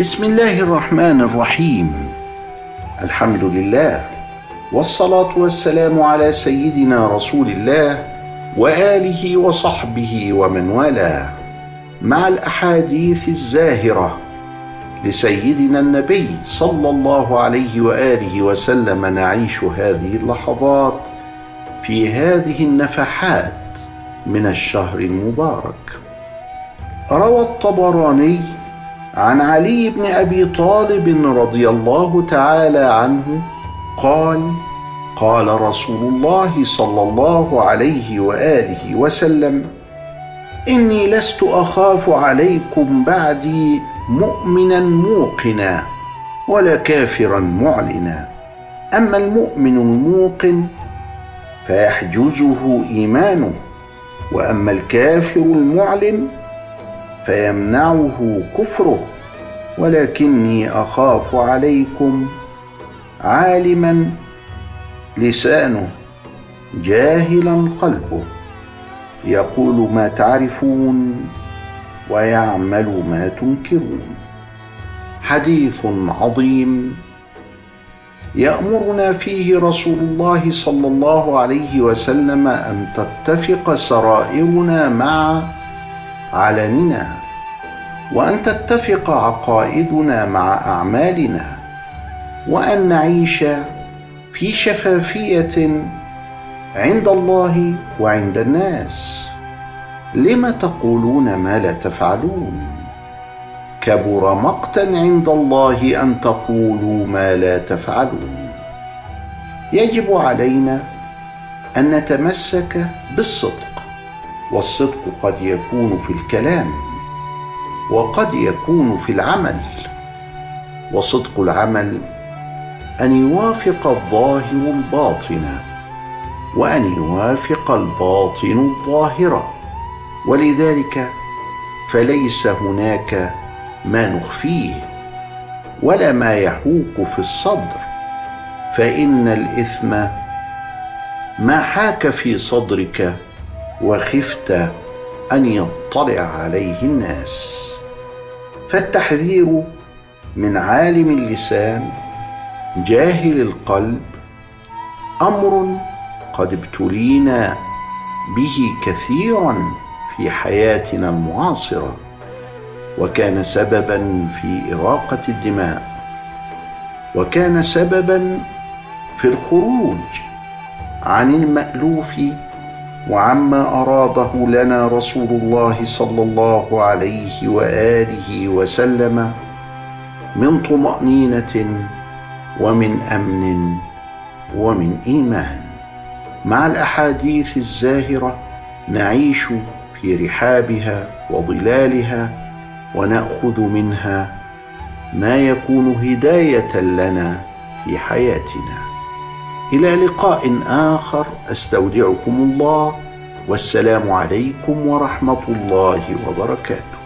بسم الله الرحمن الرحيم الحمد لله والصلاه والسلام على سيدنا رسول الله واله وصحبه ومن والاه مع الاحاديث الزاهره لسيدنا النبي صلى الله عليه واله وسلم نعيش هذه اللحظات في هذه النفحات من الشهر المبارك روى الطبراني عن علي بن أبي طالب رضي الله تعالى عنه قال قال رسول الله صلى الله عليه وآله وسلم إني لست أخاف عليكم بعدي مؤمنا موقنا ولا كافرا معلنا. أما المؤمن الموقن فيحجزه إيمانه وأما الكافر المعلن فيمنعه كفره ولكني أخاف عليكم عالما لسانه جاهلا قلبه. يقول ما تعرفون ويعمل ما تنكرون. حديث عظيم. يأمرنا فيه رسول الله صلى الله عليه وسلم أن تتفق سرائرنا مع علننا وأن تتفق عقائدنا مع أعمالنا وأن نعيش في شفافية عند الله وعند الناس. لم تقولون ما لا تفعلون؟ كبر مقتا عند الله أن تقولوا ما لا تفعلون. يجب علينا أن نتمسك بالصدق. والصدق قد يكون في الكلام وقد يكون في العمل. وصدق العمل أن يوافق الظاهر الباطن وأن يوافق الباطن الظاهر. ولذلك فليس هناك ما نخفيه ولا ما يحوك في الصدر. فإن الإثم ما حاك في صدرك وخفت أن يطلع عليه الناس. فالتحذير من عالم اللسان جاهل القلب أمر قد ابتلينا به كثيرا في حياتنا المعاصرة وكان سببا في إراقة الدماء وكان سببا في الخروج عن المألوف وعما أراده لنا رسول الله صلى الله عليه وآله وسلم من طمأنينة ومن أمن ومن إيمان. مع الأحاديث الزاهرة نعيش في رحابها وظلالها ونأخذ منها ما يكون هداية لنا في حياتنا. إلى لقاء آخر أستودعكم الله والسلام عليكم ورحمة الله وبركاته.